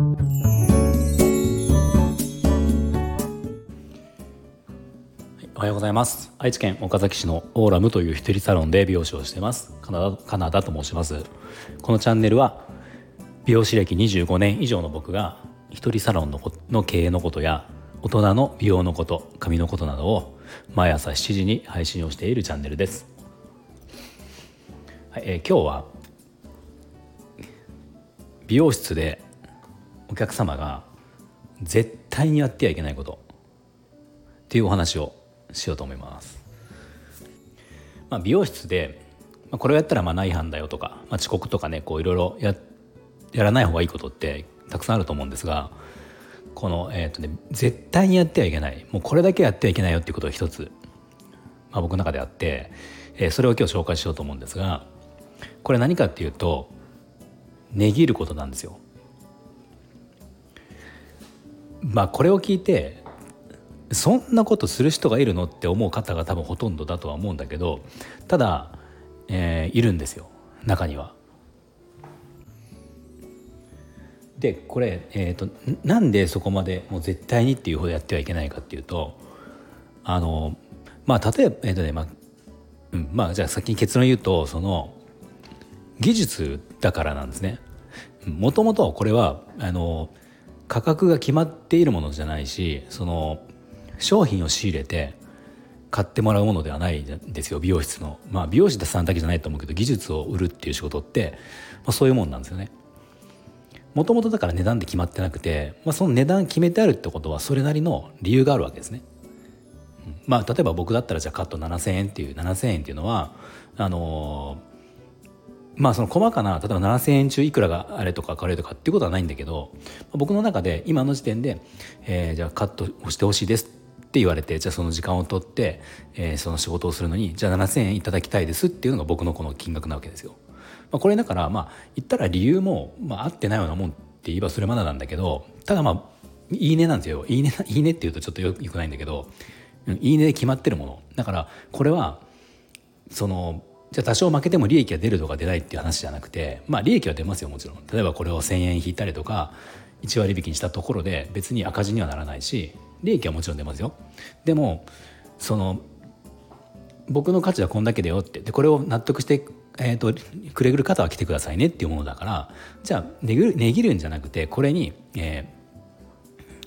おはようございます。愛知県岡崎市のオーラムという一人サロンで美容師をしています。カナダカナダと申します。このチャンネルは美容師歴25年以上の僕が一人サロンのの経営のことや大人の美容のこと髪のことなどを毎朝7時に配信をしているチャンネルです、はいえー、今日は美容室でお客様が絶対にやってはいけないことっていうお話をしようと思います。まあ、美容室で、ま、これをやったらマナー違反だよとか、まあ、遅刻とかねこういろいろややらない方がいいことってたくさんあると思うんですがこの、えーとね、絶対にやってはいけないもうこれだけやってはいけないよっていうことが一つ、まあ、僕の中であって、えー、それを今日紹介しようと思うんですがこれ何かっていうと値切ることなんですよ。まあこれを聞いてそんなことする人がいるのって思う方が多分ほとんどだとは思うんだけどただ、えー、いるんですよ中には。でこれ、えーと、なんでそこまでもう絶対にっていうほどやってはいけないかっていうとあのまあ例えば、えーとねまあうん、まあじゃあ先に結論言うとその技術だからなんですね。もともとこれはあの価格が決まっているものじゃないしその商品を仕入れて買ってもらうものではないんですよ美容室のまあ美容師さんだけじゃないと思うけど技術を売るっていう仕事って、まあ、そういうもんなんですよね。もともとだから値段で決まってなくて、まあ、その値段決めてあるってことはそれなりの理由があるわけですね。まあ、例えば僕だったらじゃあカット7,000円っていう7,000円っていうのはあのー、まあその細かな例えば7,000円中いくらがあれとかかれとかっていうことはないんだけど僕の中で今の時点で、えー、じゃあカットをしてほしいですって言われてじゃあその時間を取って、えー、その仕事をするのにじゃあ7,000円いただきたいですっていうのが僕のこの金額なわけですよ。まあ、これだからまあ言ったら理由も、まあ、合ってないようなもんって言えばそれまだなんだけどただまあいいねなんですよいいねいいねって言うとちょっとよくないんだけど、うん、いいねで決まってるものだからこれはそのじゃあ多少負けても利益が出るとか出ないっていう話じゃなくてまあ利益は出ますよもちろん。例えばこれを1,000円引いたりとか1割引きにしたところで別に赤字にはならないし利益はもちろん出ますよ。でもその僕の価値はこんだけだよって。でこれを納得して、えーと、くれぐる方は来てくださいねっていうものだからじゃあ値切る値切るんじゃなくてこれに、え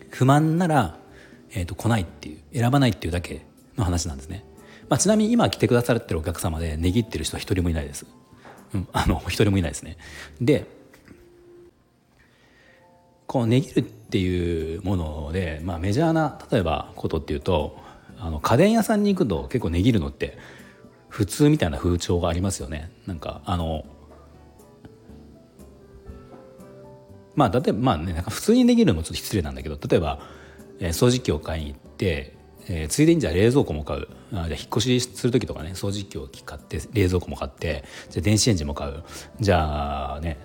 ー、不満なら、えーと、来ないっていう選ばないっていうだけの話なんですね、まあ、ちなみに今来てくださってるお客様で値切ってる人は一人もいないです、うん、あの一人もいないですねでこの値切るっていうもので、まあ、メジャーな例えばことっていうとあの家電屋さんに行くと結構値切るのって普通みたいな風潮がありますよね。なんかあのまあ例えばまあねなんか普通に値切るのもちょっと失礼なんだけど例えば、えー、掃除機を買いに行って、えー、ついでにじゃあ冷蔵庫も買うあじゃあ引っ越しする時とかね掃除機を買って冷蔵庫も買ってじゃあ電子レンジも買うじゃあね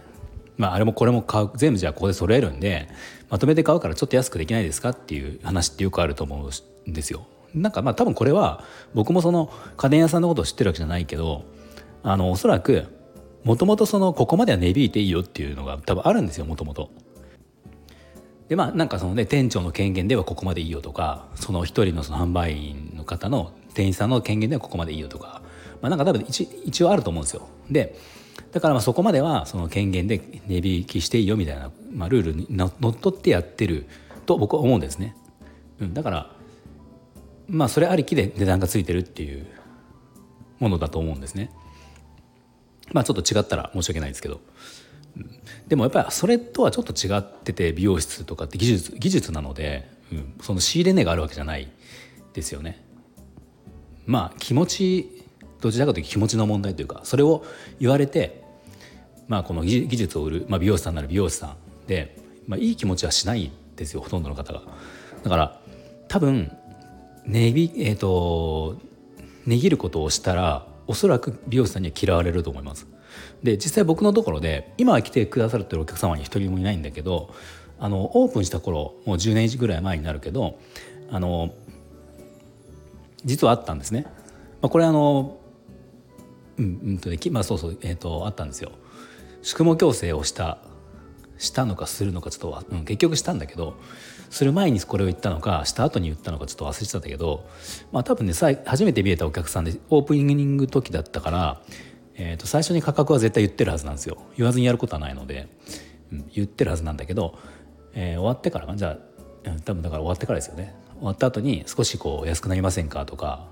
まあ、あれもこれも買う全部じゃあここで揃えるんでまとめて買うからちょっと安くできないですかっていう話ってよくあると思うんですよ。なんかまあ多分これは僕もその家電屋さんのことを知ってるわけじゃないけどあのおそらくもともとそのここまでは値引いていいよっていうのが多分あるんですよもともと。でまあなんかそのね店長の権限ではここまでいいよとかその一人のその販売員の方の店員さんの権限ではここまでいいよとか、まあ、なんか多分一一応あると思うんですよ。でだからまあそこまではその権限で値引きしていいよみたいな、まあ、ルールにのっとってやってると僕は思うんですね。うん、だからまあそれありきで値段がついてるっていうものだと思うんですね。まあちょっと違ったら申し訳ないですけど。でもやっぱりそれとはちょっと違ってて美容室とかって技術技術なので、うん、その仕入れ値があるわけじゃないですよね。まあ気持ちどちらかというと気持ちの問題というかそれを言われて、まあ、この技術を売る、まあ、美容師さんなら美容師さんで、まあ、いい気持ちはしないですよほとんどの方が。だから多分値び、えーと、値切ることをしたらおそらく美容師さんには嫌われると思います。で実際僕のところで今来てくださってるお客様に一人もいないんだけどあのオープンした頃もう10年ぐらい前になるけどあの実はあったんですね。まあ、これあのうんうんとねまあそうそうえっ、ー、とあったんですよ。宿毛矯正をしたしたのかするのかちょっと、うん、結局したんだけどする前にこれを言ったのかした後に言ったのかちょっと忘れてたんだけど、まあ、多分ね初めて見えたお客さんでオープニング時だったから、えー、と最初に価格は絶対言ってるはずなんですよ。言わずにやることはないので、うん、言ってるはずなんだけど、えー、終わってからじゃあ、うん、多分だから終わってからですよね。終わった後に少しこう安くなりませんかとか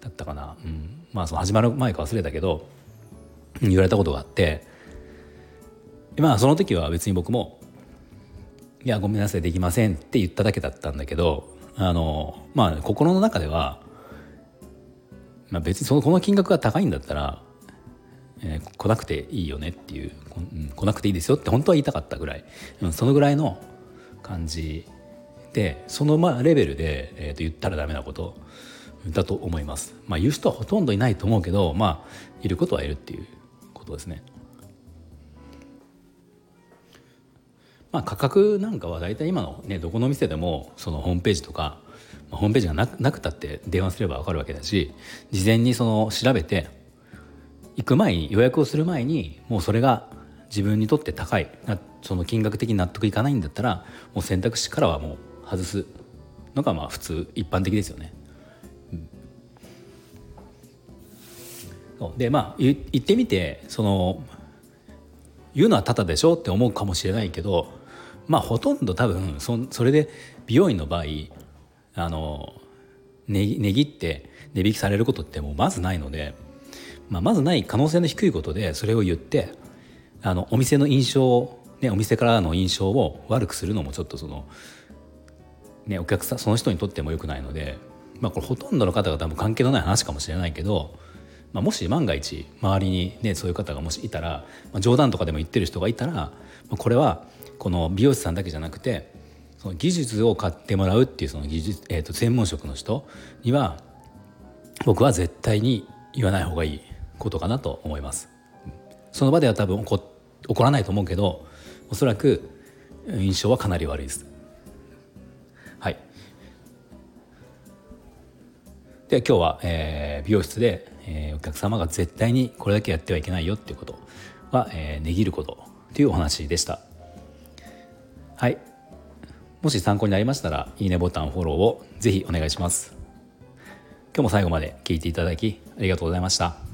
だったかな、うん、まあその始まる前か忘れたけど言われたことがあってまあその時は別に僕も「いやごめんなさいできません」って言っただけだったんだけどあのまあ心の中では、まあ、別にそのこの金額が高いんだったら、えー、来なくていいよねっていう、うん、来なくていいですよって本当は言いたかったぐらい、うん、そのぐらいの感じでそのまあレベルで、えー、と言ったらダメなことだと思います。まあ、言う人はほとんどいないと思うけど、まあ、いることはいるっていうことですね。まあ、価格なんかは大体今の、ね、どこの店でもそのホームページとか、まあ、ホームページがなくたって電話すれば分かるわけだし事前にその調べて行く前に予約をする前にもうそれが自分にとって高いその金額的に納得いかないんだったらもう選択肢からはもう外すのがまあ普通一般的ですよね。でまあ言ってみてその言うのはただでしょって思うかもしれないけどまあほとんど多分そそれで美容院の場合あの値切って値引きされることってもうまずないので、まあ、まずない可能性の低いことでそれを言ってあのお店の印象を、ね、お店からの印象を悪くするのもちょっとその、ね、お客さんその人にとってもよくないので、まあ、これほとんどの方が多分関係のない話かもしれないけどまあ、もし万が一周りに、ね、そういう方がもしいたら、まあ、冗談とかでも言ってる人がいたら、まあ、これはこの美容師さんだけじゃなくてその技術を買ってもらうっていうその技術、えー、と専門職の人には僕は絶対に言わない方がいいことかなと思います。その場では多分怒怒らないと思うけどおそらく印象はかなり悪いです。はい。で今日は、えー、美容室でえー、お客様が絶対にこれだけやってはいけないよっていうことは、えー、値切ることというお話でした。はいもし参考になりましたらいいねボタンフォローをぜひお願いします。今日も最後まで聞いていただきありがとうございました。